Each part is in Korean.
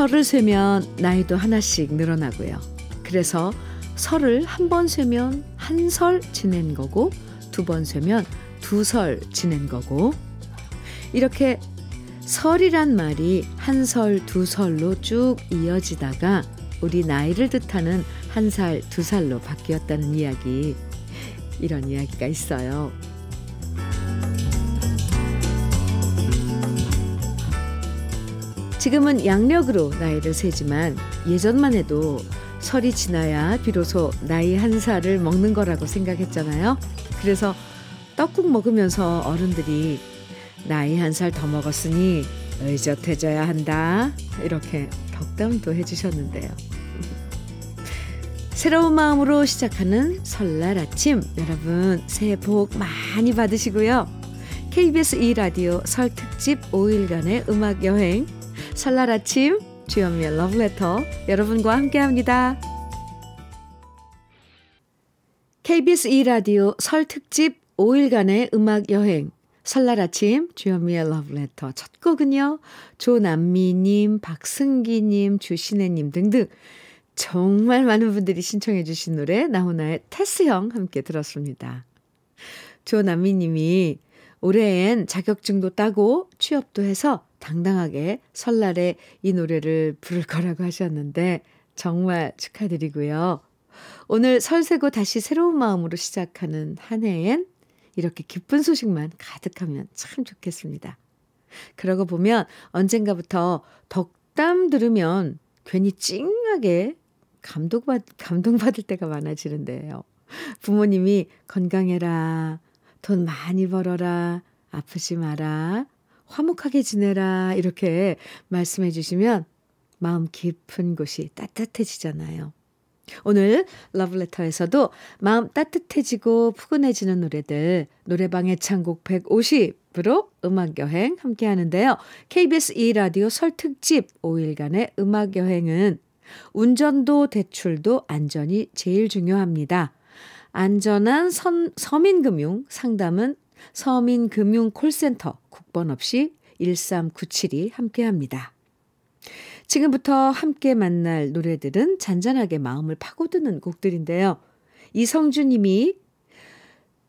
설을 세면 나이도 하나씩 늘어나고요. 그래서 설을 한 번 세면 한 설 지낸 거고 두 번 세면 두 설 지낸 거고 이렇게 설이란 말이 한 설, 두 설로 쭉 이어지다가 우리 나이를 뜻하는 한 살, 두 살로 바뀌었다는 이야기. 이런 이야기가 있어요. 지금은 양력으로 나이를 세지만 예전만 해도 설이 지나야 비로소 나이 한 살을 먹는 거라고 생각했잖아요. 그래서 떡국 먹으면서 어른들이 나이 한 살 더 먹었으니 의젓해져야 한다. 이렇게 덕담도 해주셨는데요. 새로운 마음으로 시작하는 설날 아침 여러분 새해 복 많이 받으시고요. KBS 2라디오 설 특집 5일간의 음악 여행 설날 아침 주현미의 러브레터 여러분과 함께합니다. KBS 2라디오 설 특집 5일간의 음악 여행 설날 아침 주현미의 러브레터 첫 곡은요. 조남미님, 박승기님, 주신혜님 등등 정말 많은 분들이 신청해 주신 노래 나훈아의 테스형 함께 들었습니다. 조남미님이 올해엔 자격증도 따고 취업도 해서 당당하게 설날에 이 노래를 부를 거라고 하셨는데 정말 축하드리고요. 오늘 설세고 다시 새로운 마음으로 시작하는 한 해엔 이렇게 기쁜 소식만 가득하면 참 좋겠습니다. 그러고 보면 언젠가부터 덕담 들으면 괜히 찡하게 감동받, 감동받을 때가 많아지는데요. 부모님이 건강해라, 돈 많이 벌어라, 아프지 마라, 화목하게 지내라, 이렇게 말씀해 주시면 마음 깊은 곳이 따뜻해지잖아요. 오늘 러브레터에서도 마음 따뜻해지고 푸근해지는 노래들 노래방의 창곡 150으로 음악여행 함께 하는데요. KBS 2라디오 설 특집 5일간의 음악여행은 운전도 대출도 안전이 제일 중요합니다. 안전한 선, 서민금융 상담은 서민금융콜센터 국번 없이 1397이 함께합니다. 지금부터 함께 만날 노래들은 잔잔하게 마음을 파고드는 곡들인데요. 이성주 님이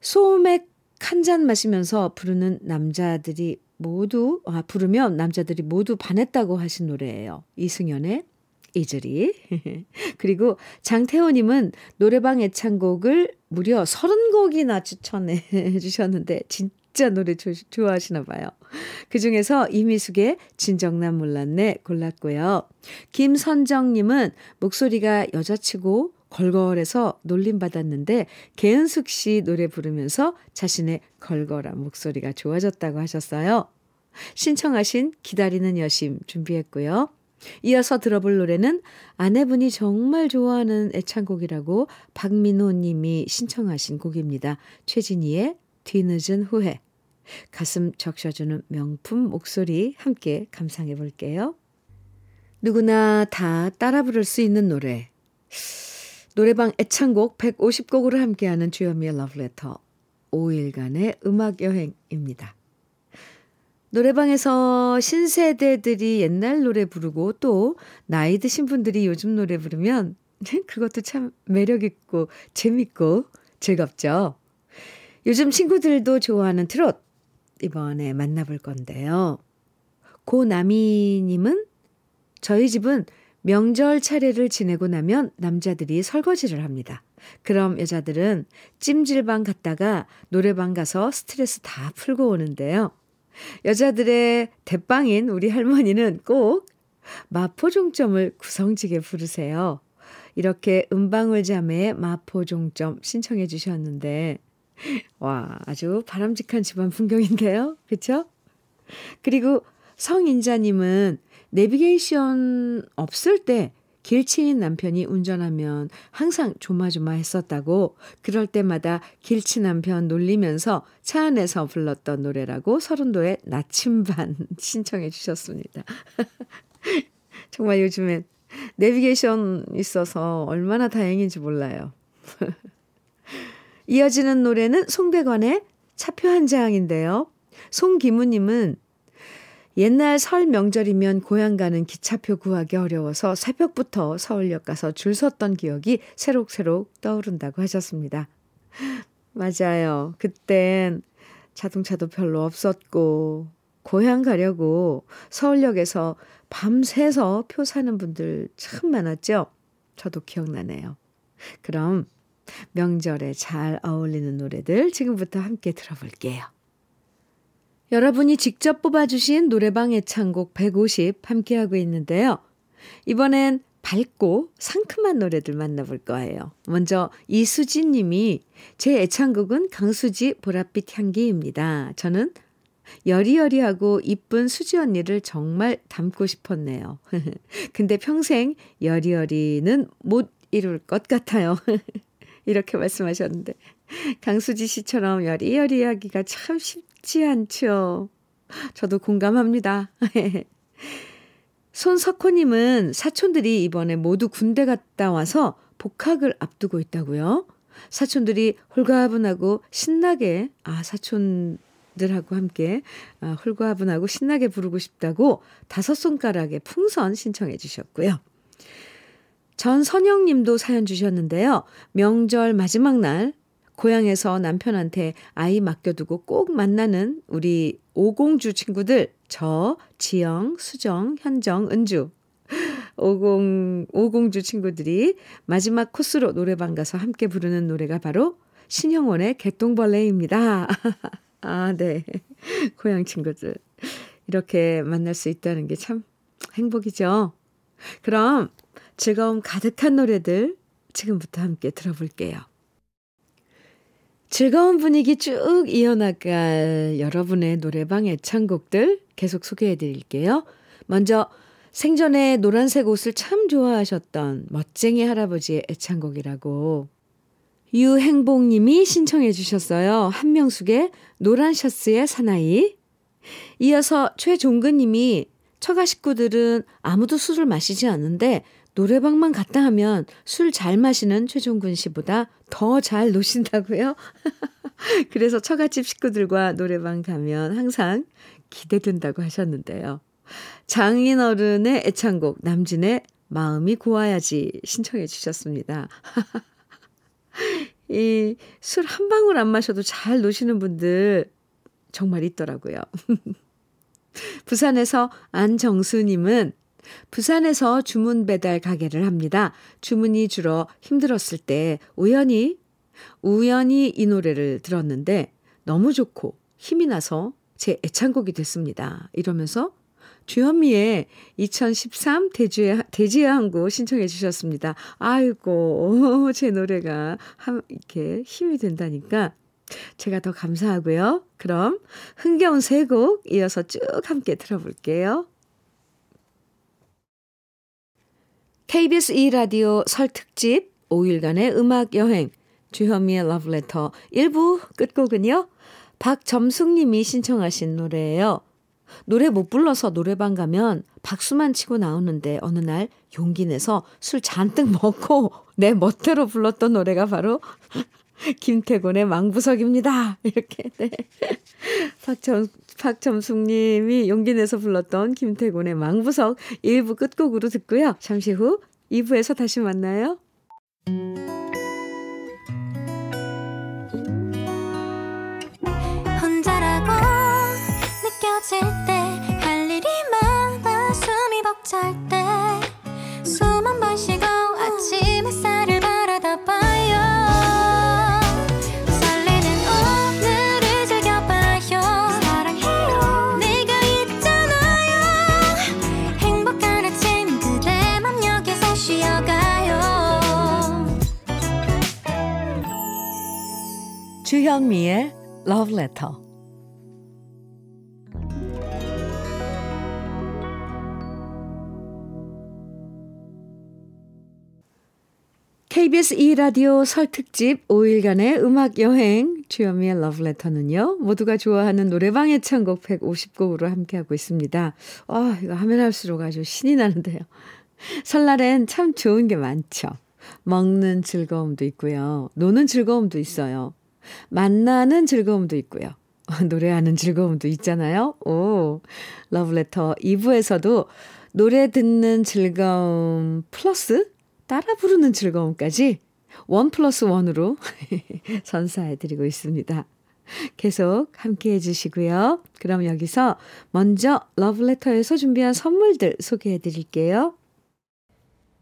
소맥 한 잔 마시면서 부르는 남자들이 모두, 아, 부르면 남자들이 모두 반했다고 하신 노래예요. 이승연의 이즈리. 그리고 장태호님은 노래방 애창곡을 무려 30곡이나 추천해 주셨는데, 진짜 노래 조, 좋아하시나 봐요. 그 중에서 이미숙의 진정난 몰랐네 골랐고요. 김선정님은 목소리가 여자치고 걸걸해서 놀림받았는데 개은숙 씨 노래 부르면서 자신의 걸걸한 목소리가 좋아졌다고 하셨어요. 신청하신 기다리는 여심 준비했고요. 이어서 들어볼 노래는 아내분이 정말 좋아하는 애창곡이라고 박민호 님이 신청하신 곡입니다. 최진희의 뒤늦은 후회. 가슴 적셔주는 명품 목소리 함께 감상해 볼게요. 누구나 다 따라 부를 수 있는 노래. 노래방 애창곡 150곡으로 함께하는 주현미의 러브레터 5일간의 음악 여행입니다. 노래방에서 신세대들이 옛날 노래 부르고 또 나이 드신 분들이 요즘 노래 부르면 그것도 참 매력있고 재밌고 즐겁죠. 요즘 친구들도 좋아하는 트롯 이번에 만나볼 건데요. 고나미님은 저희 집은 명절 차례를 지내고 나면 남자들이 설거지를 합니다. 그럼 여자들은 찜질방 갔다가 노래방 가서 스트레스 다 풀고 오는데요. 여자들의 대빵인 우리 할머니는 꼭 마포종점을 구성지게 부르세요. 이렇게 음방울 자매의 마포종점 신청해 주셨는데 와, 아주 바람직한 집안 풍경인데요. 그쵸? 그리고 성인자님은 내비게이션 없을 때 길치인 남편이 운전하면 항상 조마조마했었다고 그럴 때마다 길치 남편 놀리면서 차 안에서 불렀던 노래라고 서른도의 나침반 신청해 주셨습니다. 정말 요즘엔 내비게이션 있어서 얼마나 다행인지 몰라요. 이어지는 노래는 송백관의 차표 한 장인데요. 송기무님은 옛날 설 명절이면 고향 가는 기차표 구하기 어려워서 새벽부터 서울역 가서 줄 섰던 기억이 새록새록 떠오른다고 하셨습니다. 맞아요. 그땐 자동차도 별로 없었고, 고향 가려고 서울역에서 밤새서 표 사는 분들 참 많았죠? 저도 기억나네요. 그럼 명절에 잘 어울리는 노래들 지금부터 함께 들어볼게요. 여러분이 직접 뽑아주신 노래방 애창곡 150 함께하고 있는데요. 이번엔 밝고 상큼한 노래들 만나볼 거예요. 먼저 이수진 님이 제 애창곡은 강수지 보랏빛 향기입니다. 저는 여리여리하고 이쁜 수지 언니를 정말 닮고 싶었네요. 근데 평생 여리여리는 못 이룰 것 같아요. 이렇게 말씀하셨는데 강수지 씨처럼 여리여리하기가 참 쉽 지 않죠. 저도 공감합니다. 손석호님은 사촌들이 이번에 모두 군대 갔다 와서 복학을 앞두고 있다고요. 사촌들이 홀가분하고 신나게 아 사촌들하고 함께 아, 홀가분하고 신나게 부르고 싶다고 다섯 손가락에 풍선 신청해 주셨고요. 전선영 님도 사연 주셨는데요. 명절 마지막 날 고향에서 남편한테 아이 맡겨두고 꼭 만나는 우리 오공주 친구들, 저, 지영, 수정, 현정, 은주. 오공, 오공주 친구들이 마지막 코스로 노래방 가서 함께 부르는 노래가 바로 신형원의 개똥벌레입니다. 아, 네. 고향 친구들. 이렇게 만날 수 있다는 게 참 행복이죠. 그럼 즐거움 가득한 노래들 지금부터 함께 들어볼게요. 즐거운 분위기 쭉 이어나갈 여러분의 노래방 애창곡들 계속 소개해 드릴게요. 먼저 생전에 노란색 옷을 참 좋아하셨던 멋쟁이 할아버지의 애창곡이라고 유행복 님이 신청해 주셨어요. 한명숙의 노란 셔츠의 사나이. 이어서 최종근 님이 처가 식구들은 아무도 술을 마시지 않는데 노래방만 갔다 하면 술 잘 마시는 최종근 씨보다 더 잘 노신다고요? 그래서 처갓집 식구들과 노래방 가면 항상 기대된다고 하셨는데요. 장인 어른의 애창곡 남진의 마음이 고와야지 신청해 주셨습니다. 이 술 한 방울 안 마셔도 잘 노시는 분들 정말 있더라고요. 부산에서 안정수님은 부산에서 주문 배달 가게를 합니다. 주문이 줄어 힘들었을 때 우연히, 우연히 이 노래를 들었는데 너무 좋고 힘이 나서 제 애창곡이 됐습니다. 이러면서 주현미의 2013 대지의, 대지의 항구 신청해 주셨습니다. 아이고, 제 노래가 한, 이렇게 힘이 된다니까 제가 더 감사하고요. 그럼 흥겨운 세 곡 이어서 쭉 함께 들어볼게요. KBS 2라디오 설 특집 5일간의 음악 여행 주현미의 러브레터 1부 끝곡은요. 박점숙 님이 신청하신 노래예요. 노래 못 불러서 노래방 가면 박수만 치고 나오는데 어느 날 용기 내서 술 잔뜩 먹고 내 멋대로 불렀던 노래가 바로 김태곤의 망부석입니다. 이렇게, 네. 박점, 박점숙 님이 용기 내서 불렀던 김태곤의 망부석 1부 끝곡으로 듣고요. 잠시 후 2부에서 다시 만나요. 혼자라고 느껴질 때 할 일이 많아 숨이 벅찰 때 주현미의 Love Letter. KBS 2라디오 설 특집 5일간의 음악 여행 주현미의 Letter는요. 모두가 좋아하는 노래방 애창곡 150곡으로 함께하고 있습니다. 아, 이거 하면 할수록 아주 신이 나는데요. 설날엔 참 좋은 게 많죠. 먹는 즐거움도 있고요. 노는 즐거움도 있어요. 만나는 즐거움도 있고요. 노래하는 즐거움도 있잖아요. 오, 러브레터 2부에서도 노래 듣는 즐거움 플러스 따라 부르는 즐거움까지 원 플러스 원으로 선사해 드리고 있습니다. 계속 함께 해주시고요. 그럼 여기서 먼저 러브레터에서 준비한 선물들 소개해 드릴게요.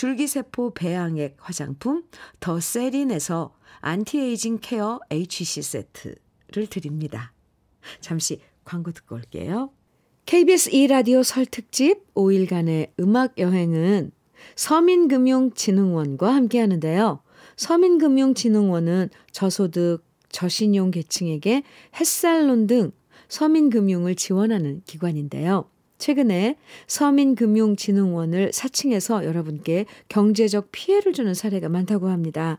줄기세포 배양액 화장품 더 세린에서 anti-aging care HC 세트를 드립니다. 잠시 광고 듣고 올게요. KBS 2라디오 설 특집 5일간의 음악 여행은 서민금융진흥원과 함께 하는데요. 서민금융진흥원은 저소득, 저신용 계층에게 햇살론 등 서민금융을 지원하는 기관인데요. 최근에 서민금융진흥원을 사칭해서 여러분께 경제적 피해를 주는 사례가 많다고 합니다.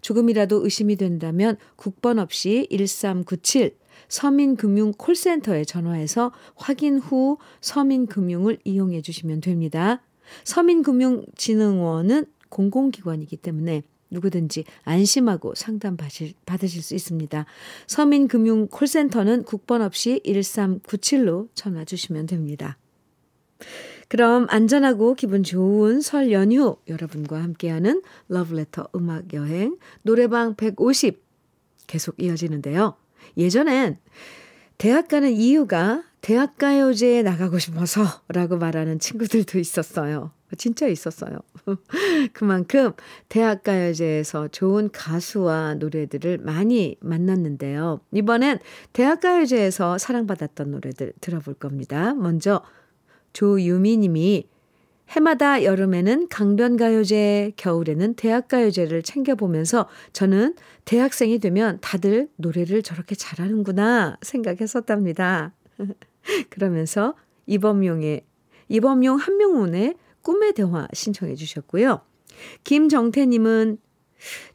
조금이라도 의심이 된다면 국번 없이 1397 서민금융 콜센터에 전화해서 확인 후 서민금융을 이용해 주시면 됩니다. 서민금융진흥원은 공공기관이기 때문에 누구든지 안심하고 상담 받으실, 수 있습니다. 서민금융 콜센터는 국번 없이 1397로 전화 주시면 됩니다. 그럼 안전하고 기분 좋은 설 연휴 여러분과 함께하는 러브레터 음악 여행 노래방 150 계속 이어지는데요. 예전엔 대학 가는 이유가 대학가요제에 나가고 싶어서 라고 말하는 친구들도 있었어요. 진짜 있었어요. 그만큼 대학가요제에서 좋은 가수와 노래들을 많이 만났는데요. 이번엔 대학가요제에서 사랑받았던 노래들 들어볼 겁니다. 먼저 조유미 님이 해마다 여름에는 강변가요제, 겨울에는 대학가요제를 챙겨보면서 저는 대학생이 되면 다들 노래를 저렇게 잘하는구나 생각했었답니다. 그러면서 이범용의, 이범용 한명훈의 꿈의 대화 신청해 주셨고요. 김정태님은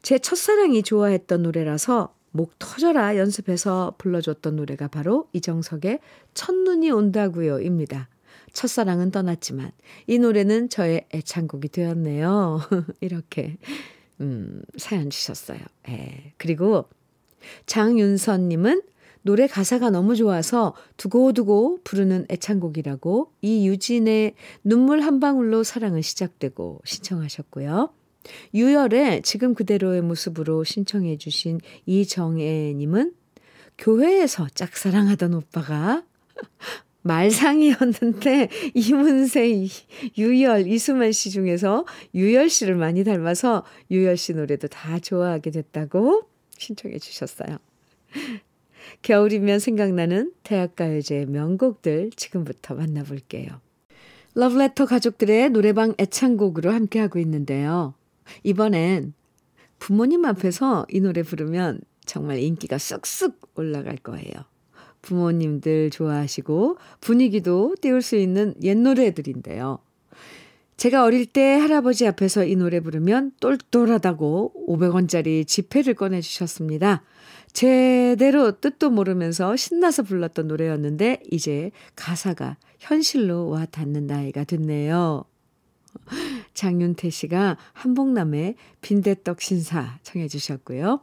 제 첫사랑이 좋아했던 노래라서 목 터져라 연습해서 불러줬던 노래가 바로 이정석의 첫눈이 온다고요 입니다. 첫사랑은 떠났지만 이 노래는 저의 애창곡이 되었네요. 이렇게 음, 사연 주셨어요. 예. 그리고 장윤선님은 노래 가사가 너무 좋아서 두고두고 부르는 애창곡이라고 이유진의 눈물 한 방울로 사랑은 시작되고 신청하셨고요. 유열의 지금 그대로의 모습으로 신청해 주신 이정애님은 교회에서 짝사랑하던 오빠가 말상이었는데 이문세, 유열, 이수만 씨 중에서 유열 씨를 많이 닮아서 유열 씨 노래도 다 좋아하게 됐다고 신청해 주셨어요. 겨울이면 생각나는 대학가요제의 명곡들 지금부터 만나볼게요. 러브레터 가족들의 노래방 애창곡으로 함께하고 있는데요. 이번엔 부모님 앞에서 이 노래 부르면 정말 인기가 쑥쑥 올라갈 거예요. 부모님들 좋아하시고 분위기도 띄울 수 있는 옛 노래들인데요. 제가 어릴 때 할아버지 앞에서 이 노래 부르면 똘똘하다고 500원짜리 지폐를 꺼내주셨습니다. 제대로 뜻도 모르면서 신나서 불렀던 노래였는데 이제 가사가 현실로 와 닿는 나이가 됐네요. 장윤태 씨가 한복남의 빈대떡 신사 청해 주셨고요.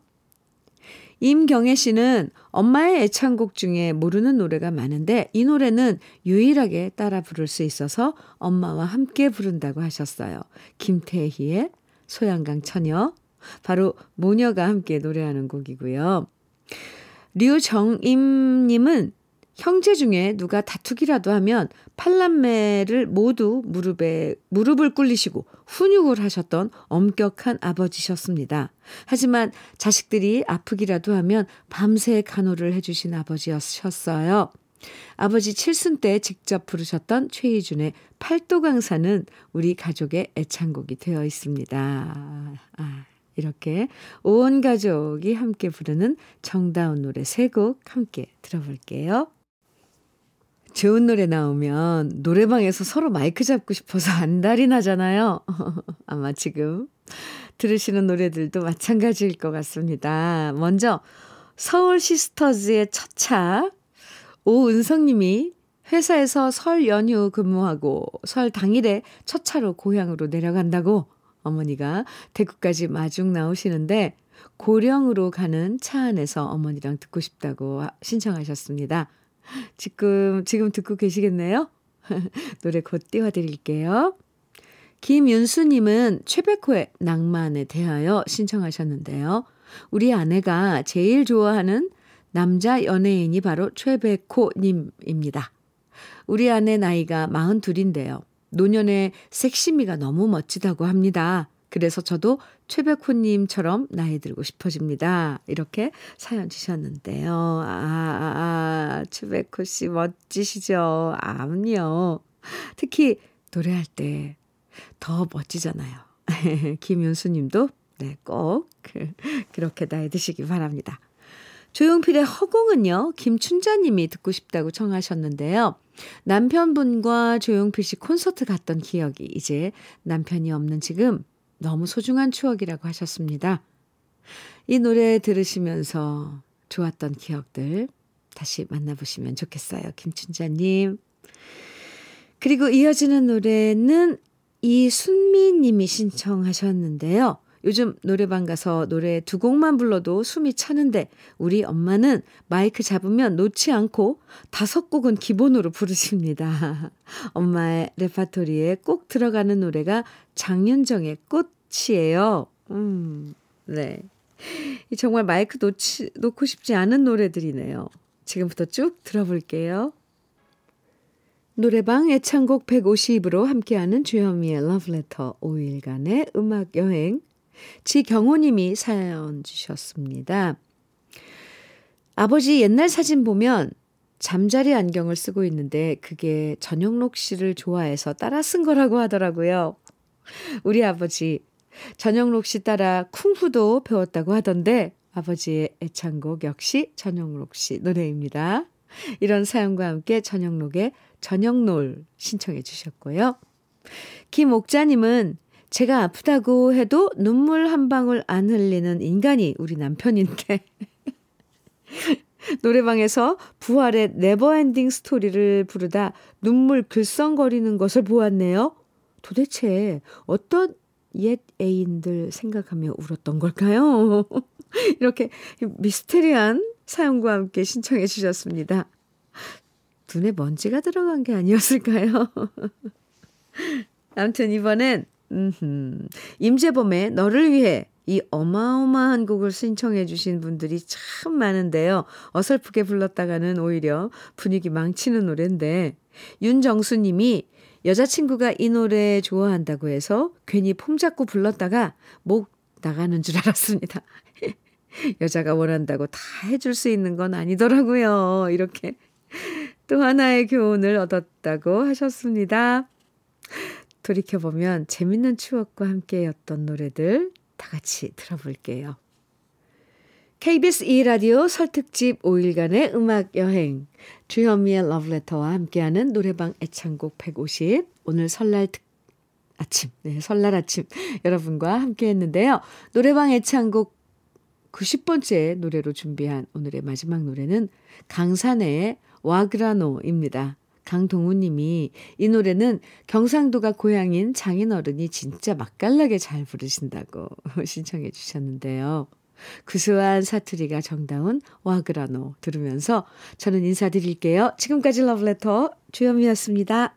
임경애 씨는 엄마의 애창곡 중에 모르는 노래가 많은데 이 노래는 유일하게 따라 부를 수 있어서 엄마와 함께 부른다고 하셨어요. 김태희의 소양강 처녀. 바로 모녀가 함께 노래하는 곡이고요. 류정임님은 형제 중에 누가 다투기라도 하면 팔남매를 모두 무릎에 무릎을 꿇리시고 훈육을 하셨던 엄격한 아버지셨습니다. 하지만 자식들이 아프기라도 하면 밤새 간호를 해주신 아버지였었어요. 아버지 칠순 때 직접 부르셨던 최희준의 팔도강사는 우리 가족의 애창곡이 되어 있습니다. 아, 이렇게 온 가족이 함께 부르는 정다운 노래 세 곡 함께 들어볼게요. 좋은 노래 나오면 노래방에서 서로 마이크 잡고 싶어서 안달이 나잖아요. 아마 지금 들으시는 노래들도 마찬가지일 것 같습니다. 먼저 서울 시스터즈의 첫차 오은성님이 회사에서 설 연휴 근무하고 설 당일에 첫 차로 고향으로 내려간다고 어머니가 대구까지 마중 나오시는데 고령으로 가는 차 안에서 어머니랑 듣고 싶다고 신청하셨습니다. 지금, 지금 듣고 계시겠네요? 노래 곧 띄워드릴게요. 김윤수님은 최백호의 낭만에 대하여 신청하셨는데요. 우리 아내가 제일 좋아하는 남자 연예인이 바로 최백호님입니다. 우리 아내 나이가 42인데요. 노년의 섹시미가 너무 멋지다고 합니다. 그래서 저도 최백호님처럼 나이 들고 싶어집니다. 이렇게 사연 주셨는데요. 아, 아, 아 최백호 씨 멋지시죠? 암요. 특히 노래할 때 더 멋지잖아요. 김윤수 님도 네, 꼭 그렇게 나이 드시기 바랍니다. 조용필의 허공은요, 김춘자님이 듣고 싶다고 청하셨는데요. 남편분과 조용필 씨 콘서트 갔던 기억이 이제 남편이 없는 지금 너무 소중한 추억이라고 하셨습니다. 이 노래 들으시면서 좋았던 기억들 다시 만나보시면 좋겠어요. 김춘자님. 그리고 이어지는 노래는 이순미 님이 신청하셨는데요. 요즘 노래방 가서 노래 두 곡만 불러도 숨이 차는데 우리 엄마는 마이크 잡으면 놓지 않고 다섯 곡은 기본으로 부르십니다. 엄마의 레파토리에 꼭 들어가는 노래가 장윤정의 꽃이에요. 음, 네. 정말 마이크 놓치, 놓고 싶지 않은 노래들이네요. 지금부터 쭉 들어볼게요. 노래방 애창곡 150으로 함께하는 주현미의 러브레터 5일간의 음악 여행 지경호님이 사연 주셨습니다. 아버지 옛날 사진 보면 잠자리 안경을 쓰고 있는데 그게 전영록 씨를 좋아해서 따라 쓴 거라고 하더라고요. 우리 아버지 전영록 씨 따라 쿵푸도 배웠다고 하던데 아버지의 애창곡 역시 전영록 씨 노래입니다. 이런 사연과 함께 전영록의 저녁놀 신청해 주셨고요. 김옥자님은 제가 아프다고 해도 눈물 한 방울 안 흘리는 인간이 우리 남편인데. 노래방에서 부활의 Never Ending Story를 부르다 눈물 글썽거리는 것을 보았네요. 도대체 어떤 옛 애인들 생각하며 울었던 걸까요? 이렇게 미스테리한 사연과 함께 신청해 주셨습니다. 눈에 먼지가 들어간 게 아니었을까요? 아무튼 이번엔 음, 임재범의 너를 위해 이 어마어마한 곡을 신청해 주신 분들이 참 많은데요. 어설프게 불렀다가는 오히려 분위기 망치는 노래인데 윤정수 님이 여자친구가 이 노래 좋아한다고 해서 괜히 폼 잡고 불렀다가 목 나가는 줄 알았습니다. 여자가 원한다고 다 해줄 수 있는 건 아니더라고요. 이렇게 또 하나의 교훈을 얻었다고 하셨습니다. 돌이켜보면 재밌는 추억과 함께였던 노래들 다 같이 들어볼게요. KBS 2라디오 설특집 5일간의 음악 여행 주현미의 러브레터와 함께하는 노래방 애창곡 150 오늘 설날 특 아침 네 설날 아침 여러분과 함께 했는데요. 노래방 애창곡 90번째 노래로 준비한 오늘의 마지막 노래는 강산의 와그라노입니다. 강동우 님이 이 노래는 경상도가 고향인 장인어른이 진짜 맛깔나게 잘 부르신다고 신청해 주셨는데요. 구수한 사투리가 정다운 와그라노 들으면서 저는 인사드릴게요. 지금까지 러브레터 주현미였습니다.